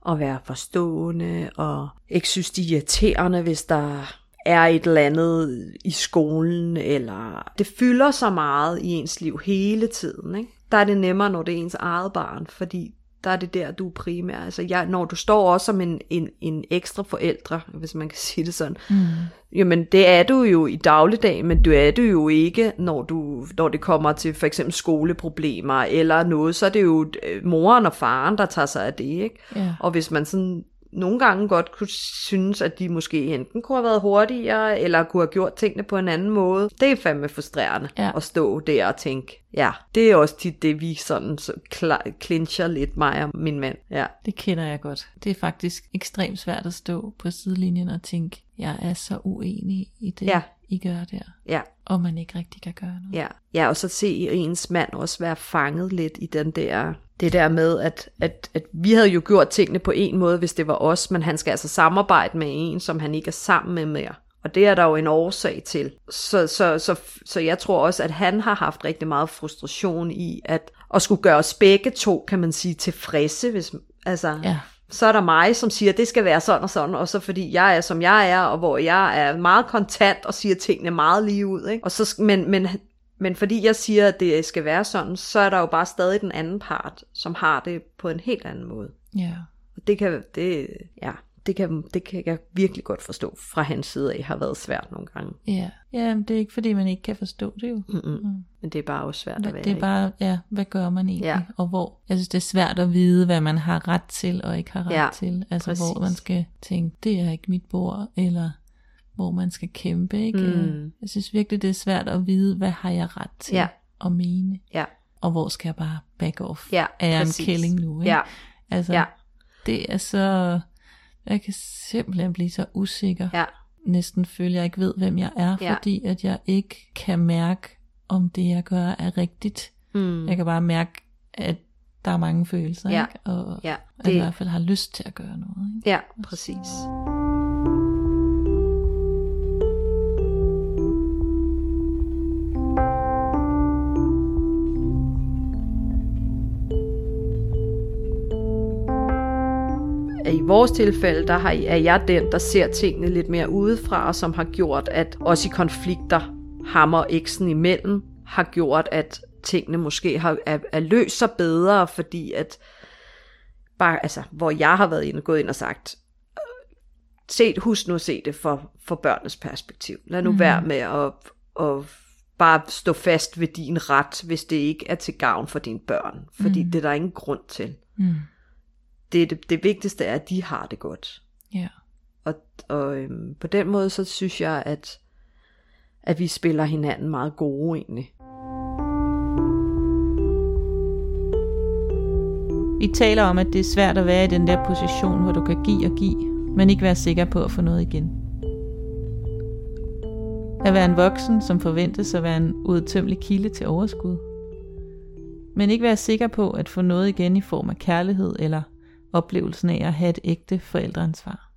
A: Og være forstående, og ikke synes, de er irriterende, hvis der er et eller andet i skolen, eller det fylder så meget i ens liv hele tiden. Ikke? Der er det nemmere, når det er ens eget barn, fordi der er det der, du er primær. Altså, jeg, når du står også som en, en, en ekstra forældre, hvis man kan sige det sådan,
B: Mm.
A: Jamen, det er du jo i dagligdagen, men du er det jo ikke, når, du, når det kommer til for eksempel skoleproblemer eller noget, så er det jo øh, moren og faren, der tager sig af det, ikke?
B: Ja.
A: Og hvis man sådan nogle gange godt kunne synes, at de måske enten kunne have været hurtigere, eller kunne have gjort tingene på en anden måde, det er fandme frustrerende
B: Ja.
A: at stå der og tænke, ja, det er også tit det, vi sådan så klar, clincher lidt, mig og min mand. Ja,
B: Det kender jeg godt. Det er faktisk ekstremt svært at stå på sidelinjen og tænke, jeg er så uenig i det,
A: Ja.
B: I gør der.
A: ja.
B: Og man ikke rigtig kan gøre noget.
A: Ja, ja og så se ens mand også være fanget lidt i den der, det der med, at, at, at vi havde jo gjort tingene på en måde, hvis det var os, men han skal altså samarbejde med en, som han ikke er sammen med mere. Og det er der jo en årsag til. Så, så, så, så jeg tror også, at han har haft rigtig meget frustration i, at, at skulle gøre os begge to, kan man sige, tilfredse. Hvis, altså,
B: Ja.
A: Så er der mig, som siger, at det skal være sådan og sådan, og så fordi jeg er, som jeg er, og hvor jeg er meget kontant og siger tingene meget lige ud. Ikke? Og så, men, men, men fordi jeg siger, at det skal være sådan, så er der jo bare stadig den anden part, som har det på en helt anden måde.
B: Ja.
A: Og det kan, det, ja, det kan, det kan jeg virkelig godt forstå fra hans side af, har været svært nogle gange.
B: Ja. ja, men det er ikke fordi, man ikke kan forstå det jo.
A: Mm-mm.
B: Mm.
A: Men det er bare også svært at være
B: Det er bare, ja, hvad gør man egentlig?
A: Ja.
B: Og hvor, jeg synes, det er svært at vide, hvad man har ret til og ikke har ret
A: Ja,
B: til. Altså,
A: præcis.
B: hvor man skal tænke, det er ikke mit bord, eller hvor man skal kæmpe, ikke?
A: Mm.
B: Jeg synes virkelig, det er svært at vide, hvad har jeg ret til
A: Ja.
B: at mene,
A: Ja,
B: og hvor skal jeg bare back off?
A: ja,
B: er jeg
A: præcis.
B: en killing nu, ikke?
A: Ja,
B: Altså,
A: ja,
B: det er så, jeg kan simpelthen blive så usikker.
A: ja,
B: Næsten føle, at jeg ikke ved, hvem jeg er,
A: Ja.
B: fordi at jeg ikke kan mærke, om det jeg gør er rigtigt.
A: mm.
B: Jeg kan bare mærke, at der er mange følelser,
A: Ja.
B: ikke? og
A: ja,
B: at jeg i
A: det,
B: hvert fald har lyst til at gøre noget. Ikke?
A: ja, præcis. I vores tilfælde, der har, er jeg den, der ser tingene lidt mere udefra, og som har gjort, at også i konflikter, ham og eksen imellem, har gjort, at tingene måske har, er, er løst sig bedre, fordi at bare, altså, hvor jeg har været inde, gået ind og sagt, set, husk nu at se det for, for børnenes perspektiv. Lad nu mm. være med at, at bare stå fast ved din ret, hvis det ikke er til gavn for dine børn. Fordi mm. det er der ingen grund til.
B: Mm.
A: Det, det, det vigtigste er, at de har det godt.
B: Ja.
A: Og, og øhm, på den måde, så synes jeg, at, at vi spiller hinanden meget gode egentlig.
B: Vi taler om, at det er svært at være i den der position, hvor du kan give og give, men ikke være sikker på at få noget igen. At være en voksen, som forventes at være en udtømmelig kilde til overskud. Men ikke være sikker på at få noget igen i form af kærlighed eller oplevelsen af at have et ægte forældreansvar.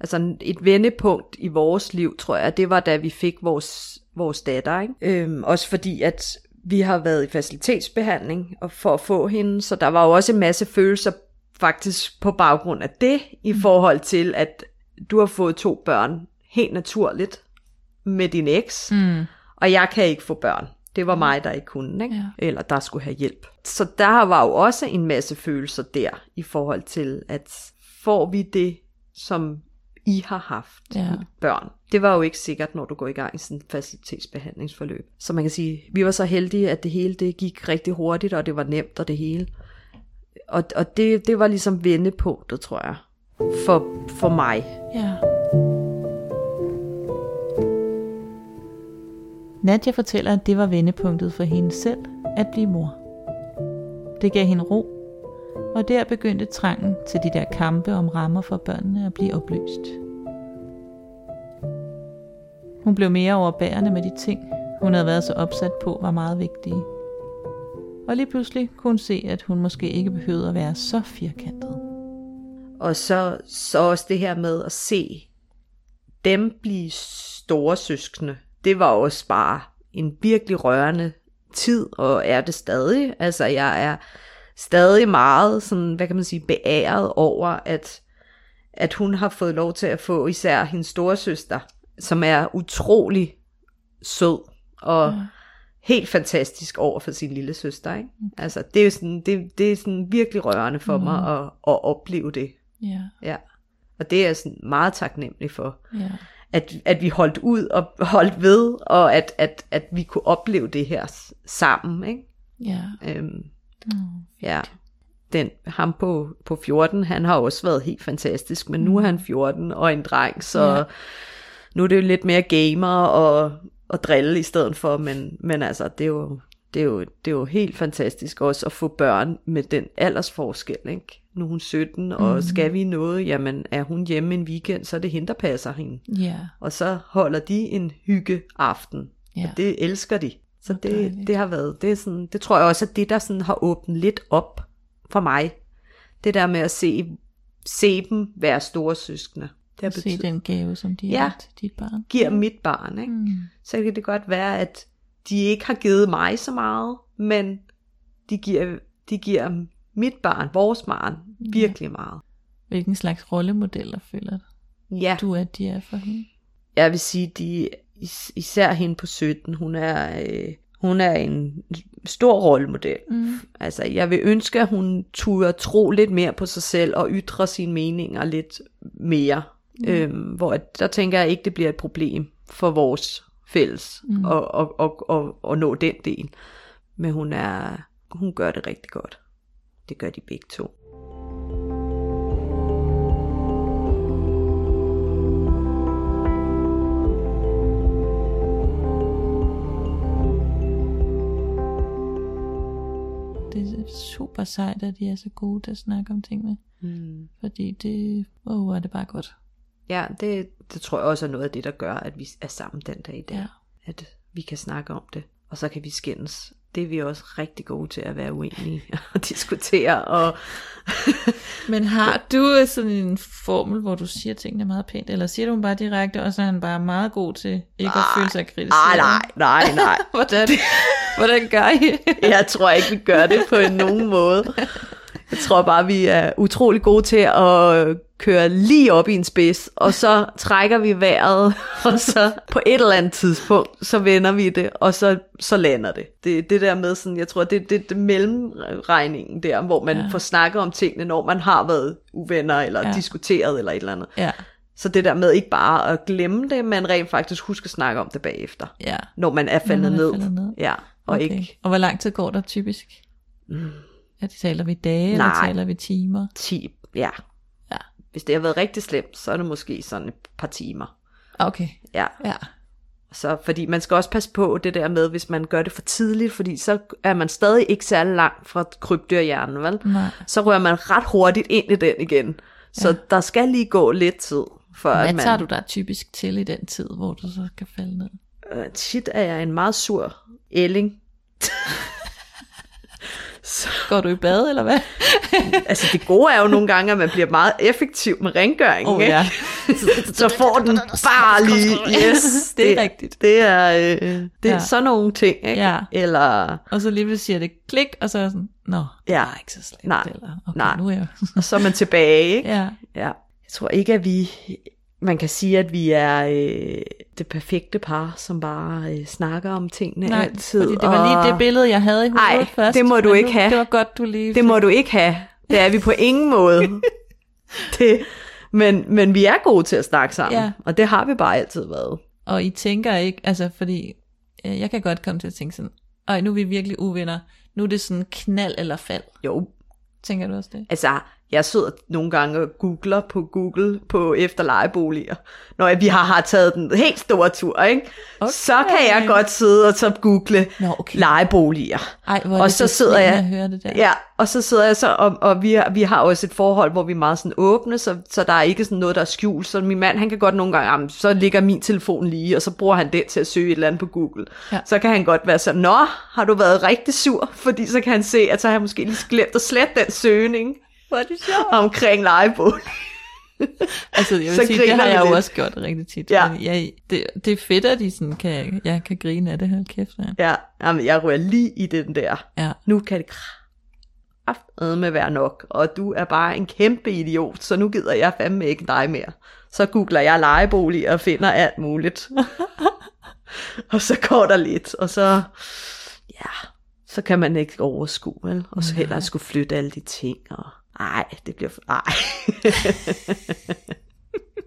A: Altså et vendepunkt i vores liv, tror jeg, det var da vi fik vores, vores datter. Ikke? Øhm, også fordi, at vi har været i facilitetsbehandling og for at få hende, så der var jo også en masse følelser faktisk på baggrund af det, i forhold til, at du har fået to børn helt naturligt med din eks,
B: Mm.
A: og jeg kan ikke få børn. Det var mig, der ikke kunne, ikke?
B: Ja.
A: eller der skulle have hjælp. Så der var jo også en masse følelser der, i forhold til, at får vi det, som I har haft
B: Ja.
A: børn. Det var jo ikke sikkert, når du går i gang i sådan et facilitetsbehandlingsforløb. Så man kan sige, vi var så heldige, at det hele det gik rigtig hurtigt, og det var nemt og det hele. og, og det, det var ligesom vendepunktet, tror jeg, for, for mig.
B: Ja. Nadja fortæller, at det var vendepunktet for hende selv at blive mor. Det gav hende ro, og der begyndte trangen til de der kampe om rammer for børnene at blive opløst. Hun blev mere overbærende med de ting, hun havde været så opsat på, var meget vigtige. Og lige pludselig kunne hun se, at hun måske ikke behøvede at være så firkantet.
A: Og så, så også det her med at se dem blive store søskende. Det var også bare en virkelig rørende tid, og er det stadig. Altså jeg er stadig meget sådan, hvad kan man sige, beæret over, at, at hun har fået lov til at få især hendes store søster, som er utrolig sød og ja. helt fantastisk over for sin lille søster. Ikke? Altså, det er, sådan, det, det er sådan virkelig rørende for mm. mig at, at opleve det.
B: Ja.
A: Ja. Og det er jeg sådan meget taknemmelig for.
B: Ja.
A: At, at vi holdt ud og holdt ved, og at, at, at vi kunne opleve det her sammen. Ikke?
B: Ja.
A: Øhm,
B: Mm.
A: ja. Den, ham på, på 14, han har også været helt fantastisk, men nu er han 14 og en dreng, så
B: Ja.
A: nu er det jo lidt mere gamer og, og drille i stedet for, men, men altså, det er, jo, det, er jo, det er jo helt fantastisk også at få børn med den aldersforskel, ikke? Nu er hun 17, og skal vi noget, jamen er hun hjemme en weekend, så er det hende, der passer hende.
B: Ja.
A: Og så holder de en hygge aften.
B: Ja.
A: Og det elsker de. Så det,
B: dejligt.
A: det har været, det, er sådan, det tror jeg også er det, der sådan har åbnet lidt op for mig. Det der med at se, se dem være store søskende. Det har
B: At se
A: betydet,
B: den gave, som de
A: Ja.
B: har til dit barn.
A: giver mit barn. Ikke?
B: Mm.
A: Så kan det godt være, at de ikke har givet mig så meget, men de giver, de giver mit barn, vores barn, virkelig meget.
B: Hvilken slags rollemodeller føler
A: Ja.
B: du, at de er for hende?
A: jeg vil sige, de, is- især hende på 17, hun er, øh, hun er en stor rollemodel.
B: Mm.
A: Altså, jeg vil ønske, at hun turde tro lidt mere på sig selv og ytre sine meninger lidt mere. Mm. Øhm, hvor der tænker jeg ikke, det bliver et problem for vores fælles mm. at, at, at, at, at nå den del. Men hun, er, hun gør det rigtig godt. Det gør de begge to.
B: Det er super sejt, at de er så gode til at snakke om tingene.
A: Mm.
B: Fordi det, åh, oh, er det bare godt.
A: Ja, det, det tror jeg også er noget af det, der gør, at vi er sammen den dag i dag.
B: Ja.
A: At vi kan snakke om det, og så kan vi skændes. Det er vi også rigtig gode til at være uenige og diskutere. Og
B: Men har du sådan en formel, hvor du siger tingene meget pænt, eller siger du dem bare direkte, og så er han bare meget god til ikke at føle sig kritiseret?
A: ah, nej, nej, nej.
B: Hvordan, hvordan gør I?
A: Jeg tror ikke, vi gør det på nogen måde. Jeg tror bare, vi er utrolig gode til at køre lige op i en spids, og så trækker vi vejret, og så på et eller andet tidspunkt, så vender vi det, og så, så lander det. Det det der med sådan, jeg tror, det er det, det mellemregningen der, hvor man ja. får snakket om tingene, når man har været uvenner, eller
B: Ja.
A: diskuteret, eller et eller andet.
B: ja,
A: Så det der med ikke bare at glemme det, men rent faktisk huske at snakke om det bagefter,
B: ja.
A: når man er faldet,
B: man er
A: ned.
B: ned.
A: Ja, og okay. ikke
B: Og hvor lang tid går der typisk? Mm. Ja, det taler vi dage, eller
A: Nej.
B: taler vi timer?
A: 10, ja.
B: Ja.
A: Hvis det har været rigtig slemt, så er det måske sådan et par timer.
B: Okay,
A: Ja.
B: ja.
A: Så, fordi man skal også passe på det der med, hvis man gør det for tidligt, fordi så er man stadig ikke særlig langt fra krybdyrhjernen, vel?
B: Nej.
A: Så rører man ret hurtigt ind i den igen. Så ja. der skal lige gå lidt tid, for
B: Hvad
A: at man...
B: tager du der typisk til i den tid, hvor du så kan falde ned?
A: Øh, tit er jeg en meget sur ælling.
B: Går du i bad, eller hvad?
A: Altså det gode er jo nogle gange, at man bliver meget effektiv med rengøring.
B: Åh,
A: ikke?
B: ja.
A: så får den bare lige, yes,
B: Det er rigtigt.
A: Det er, øh, det er
B: Ja.
A: sådan nogle ting, ikke?
B: Ja.
A: Eller,
B: Og så lige siger det klik, og så er sådan, nå, det
A: Ja.
B: er ikke så slemt.
A: Nej.
B: Eller, okay,
A: Nej.
B: nu er jeg
A: og så er man tilbage, ikke?
B: Ja,
A: Ja. Jeg tror ikke, at vi, man kan sige, at vi er øh, det perfekte par, som bare øh, snakker om tingene
B: nej,
A: altid.
B: fordi det var lige
A: og-
B: det billede, jeg havde i hovedet
A: Ej,
B: først.
A: det må du ikke
B: nu,
A: have.
B: Det var godt, du lige...
A: Det må du ikke have. Det er vi på ingen måde. det, men, men vi er gode til at snakke sammen,
B: Ja.
A: og det har vi bare altid været.
B: Og I tænker ikke, altså fordi, øh, jeg kan godt komme til at tænke sådan, ej, nu er vi virkelig uvenner. Nu er det sådan knald eller fald.
A: Jo,
B: Tænker du også det?
A: Altså, jeg sidder nogle gange og googler på Google på efter lejeboliger. Når vi har, har taget den helt store tur, ikke?
B: Okay.
A: så kan jeg godt sidde og så google
B: Nå, okay.
A: lejeboliger.
B: Ej, hvor
A: og
B: det
A: så sidder jeg,
B: høre det der.
A: Ja, og så sidder jeg så, og, og vi, har, vi har også et forhold, hvor vi er meget sådan åbne, så, så der er ikke sådan noget, der er skjult. Så min mand, han kan godt nogle gange, jamen, så ligger min telefon lige, og så bruger han den til at søge et eller andet på Google.
B: Ja.
A: Så kan han godt være sådan, nå, har du været rigtig sur? Fordi så kan han se, at så har jeg måske lige glemt at slette den søgning
B: Hvor er det sjovt.
A: omkring lejebolig.
B: Altså, jeg vil
A: Så
B: sige, det har jeg jo
A: lidt.
B: også gjort rigtig tit.
A: Ja.
B: Men Jeg, det, det er fedt, at de sådan kan, jeg kan grine af det her kæft. Ja.
A: Ja, jamen, jeg rører lige i den der.
B: ja.
A: Nu kan det med være nok, og du er bare en kæmpe idiot, så nu gider jeg fandme ikke dig mere. Så googler jeg lejebolig og finder alt muligt. og så går der lidt, og så, ja, så kan man ikke overskue, vel? Og så heller skulle flytte alle de ting, og ej, det bliver ej.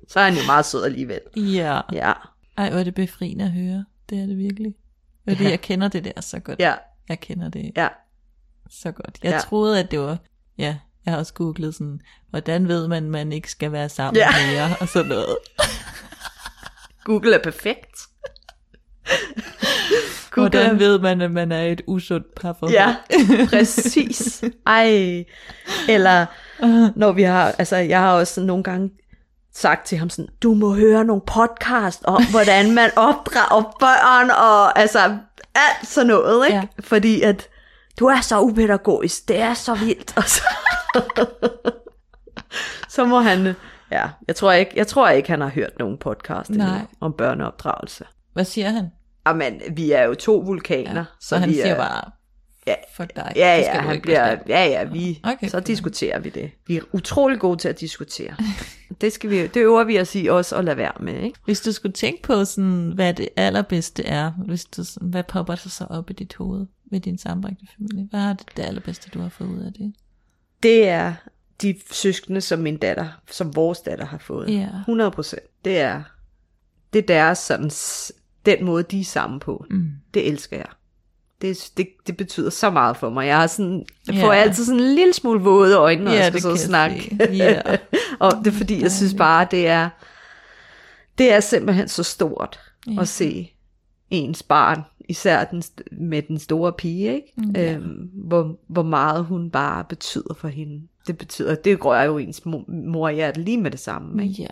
A: så er han jo meget sød alligevel.
B: Ja.
A: Ja,
B: Ej, hvor er det befriende at høre. Det er det virkelig. Fordi
A: Ja.
B: jeg kender det der så godt.
A: ja,
B: Jeg kender det
A: ja.
B: så godt. Jeg
A: Ja.
B: troede, at det var... Ja, jeg har også googlet sådan, hvordan ved man, man ikke skal være sammen
A: Ja.
B: mere, og sådan noget.
A: Google er perfekt.
B: Hvordan ved man, at man er et usundt parforhold?
A: Ja, præcis. Ej. Eller når vi har, altså jeg har også nogle gange sagt til ham sådan, du må høre nogle podcast om, hvordan man opdrager børn, og altså alt sådan noget, ikke?
B: Ja.
A: Fordi at du er så upædagogisk, det er så vildt. Og så, så må han, ja, jeg tror ikke, jeg tror ikke, han har hørt nogen podcast
B: Nej.
A: om børneopdragelse.
B: Hvad siger han?
A: Jamen, vi er jo to vulkaner.
B: Ja. Så han
A: vi
B: siger
A: er,
B: bare,
A: Ja,
B: fuck dig.
A: Ja, ja, han bliver, ja, ja, vi,
B: Okay,
A: okay, så diskuterer vi det. Vi er utrolig gode til at diskutere. Det, skal vi, det øver vi os i også at lade være med, ikke?
B: Hvis du skulle tænke på, sådan, hvad det allerbedste er, hvis du, sådan, hvad popper der så op i dit hoved ved din sammenbragte familie? Hvad er det, det allerbedste, du har fået ud af det?
A: Det er de søskende, som min datter, som vores datter har fået.
B: Ja.
A: 100 procent. Det er, det er deres sådan, den måde, de er sammen på.
B: Mm.
A: Det elsker jeg. Det, det, det betyder så meget for mig. Jeg, har sådan, jeg får altid sådan en lille smule våde øjne, når
B: Ja,
A: jeg skal sidde og snakke.
B: Ja.
A: og det er fordi, jeg synes bare, det er, det er simpelthen så stort
B: Ja.
A: at se ens barn, især den, med den store pige, ikke?
B: Mm, ja.
A: øhm, hvor, hvor meget hun bare betyder for hende. Det betyder, det rører jo ens mor, mor i hjertet lige med det samme. Ikke?
B: Ja,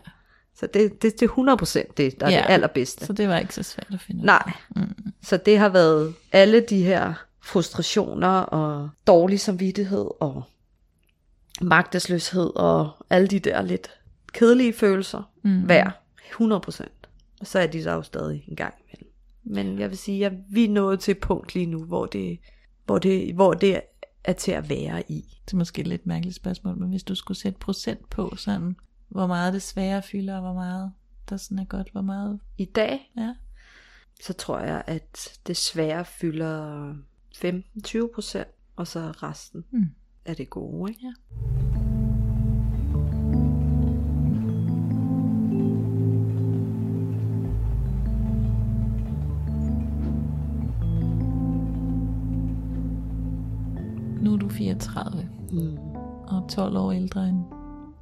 A: Så det, det, det er 100% det, der er
B: Ja.
A: det allerbedste.
B: så det var ikke så svært at finde ud.
A: Nej. Mm. Så det har været alle de her frustrationer og dårlig samvittighed og magtesløshed og alle de der lidt kedelige følelser mm. hver 100%. Og så er de så jo stadig en gang imellem. Men jeg vil sige, at vi er nået til et punkt lige nu, hvor det, hvor det, hvor det er til at være i.
B: Det er måske et lidt mærkeligt spørgsmål, men hvis du skulle sætte procent på sådan, hvor meget det svære fylder, og hvor meget der sådan er godt, hvor meget,
A: I dag,
B: ja.
A: så tror jeg, at det svære fylder 15-20%, og så resten
B: Mm.
A: er det gode. Ikke?
B: Ja. Nu er du 34
A: Mm.
B: og 12 år ældre end,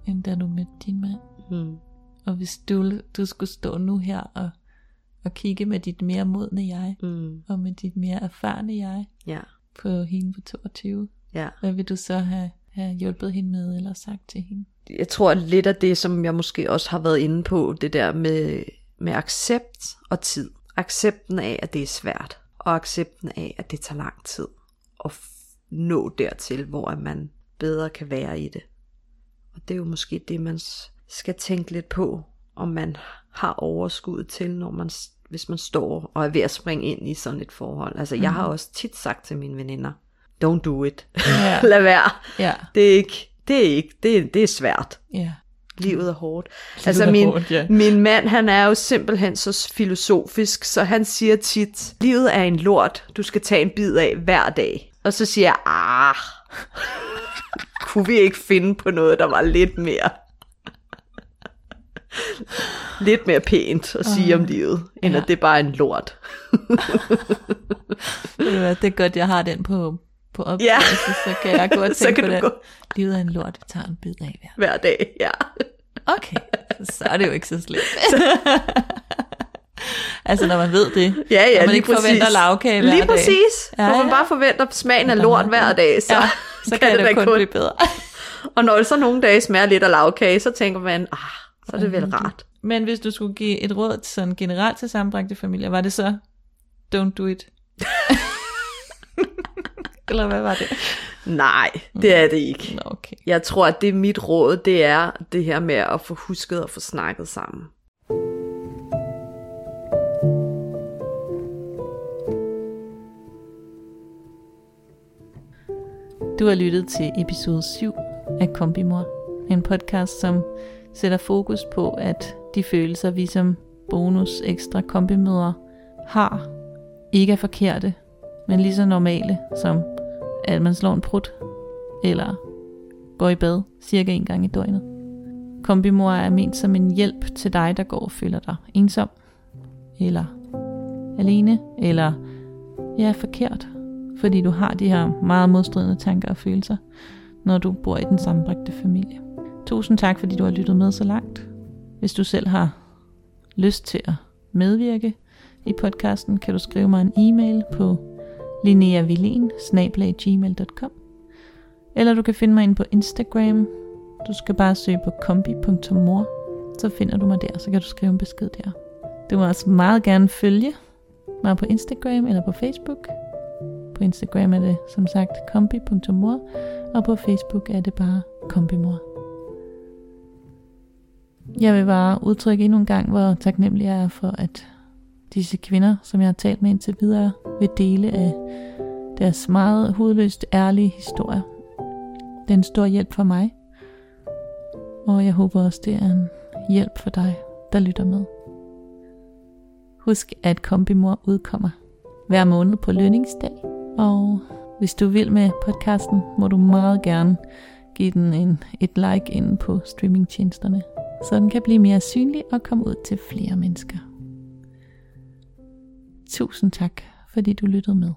B: end da du mødte din mand.
A: Mm.
B: Og hvis du, du skulle stå nu her og, og kigge med dit mere modne jeg,
A: Mm.
B: og med dit mere erfarne jeg
A: Ja,
B: på hende på 22,
A: ja.
B: hvad vil du så have, have hjulpet hende med, eller sagt til hende?
A: Jeg tror lidt af det, som jeg måske også har været inde på, det der med, med accept og tid. Accepten af, at det er svært, og accepten af, at det tager lang tid at nå dertil, hvor man bedre kan være i det. Og det er jo måske det, man skal tænke lidt på, om man har overskud til, når man, hvis man står og er ved at springe ind i sådan et forhold. Altså, jeg har også tit sagt til mine veninder, don't do it.
B: Ja.
A: Lad være.
B: Ja,
A: Det er ikke, det er ikke, det er, det er svært.
B: ja.
A: Livet er hårdt. altså
B: er
A: min,
B: hårdt, ja.
A: min mand, han er jo simpelthen så filosofisk, så han siger tit, livet er en lort, du skal tage en bid af hver dag. Og så siger jeg, ah, kunne vi ikke finde på noget, der var lidt mere, lidt mere pænt at sige om livet, end.
B: Ja.
A: at det bare er en lort.
B: Det er godt, jeg har den på, på optagelse, ja. så kan jeg gå og
A: Så
B: tænke på den.
A: gå.
B: Livet er en lort, vi tager en bid af hver.
A: Hver dag, ja.
B: Okay, så er det jo ikke så slemt. altså når man ved det,
A: Ja, ja,
B: når man
A: lige
B: ikke
A: præcis.
B: forventer lavkage hver
A: Lige
B: dag.
A: præcis.
B: Ja,
A: Ja, Hvor man bare forventer smagen af lort
B: er-
A: hver dag, så,
B: Ja, så kan, det,
A: da
B: kun blive bedre.
A: Og når det så nogle dage smager lidt af lavkage, så tænker man, ah, så er det vel rart.
B: Men hvis du skulle give et råd sådan generelt til sammenbragte familier, var det så, don't do it? Eller hvad var det?
A: Nej, det er det ikke.
B: Nå, okay.
A: Jeg tror, at det er mit råd, det er det her med at få husket og få snakket sammen.
B: Du har lyttet til episode 7 af Kombimor. En podcast, som sætter fokus på, at de følelser, vi som bonus ekstra kombimødre har, ikke er forkerte, men lige så normale, som at man slår en prut, eller går i bad cirka en gang i døgnet. Kombimor er ment som en hjælp til dig, der går og føler dig ensom, eller alene, eller ja, forkert, fordi du har de her meget modstridende tanker og følelser, når du bor i den sammenbragte familie. Tusind tak, fordi du har lyttet med så langt. Hvis du selv har lyst til at medvirke i podcasten, kan du skrive mig en e-mail på lineavillin eller du kan finde mig ind på Instagram. Du skal bare søge på kombi.mor, så finder du mig der, så kan du skrive en besked der. Du må også meget gerne følge mig på Instagram eller på Facebook. På Instagram er det som sagt kombi.mor, og på Facebook er det bare kombimor. Jeg vil bare udtrykke endnu en gang, hvor taknemmelig jeg er for, at disse kvinder, som jeg har talt med indtil videre, vil dele af deres meget hudløst ærlige historier. Det er en stor hjælp for mig, og jeg håber også, det er en hjælp for dig, der lytter med. Husk, at Kombimor udkommer hver måned på lønningsdag, og hvis du vil med podcasten, må du meget gerne give den en, et like inde på streamingtjenesterne, så den kan blive mere synlig og komme ud til flere mennesker. Tusind tak, fordi du lyttede med.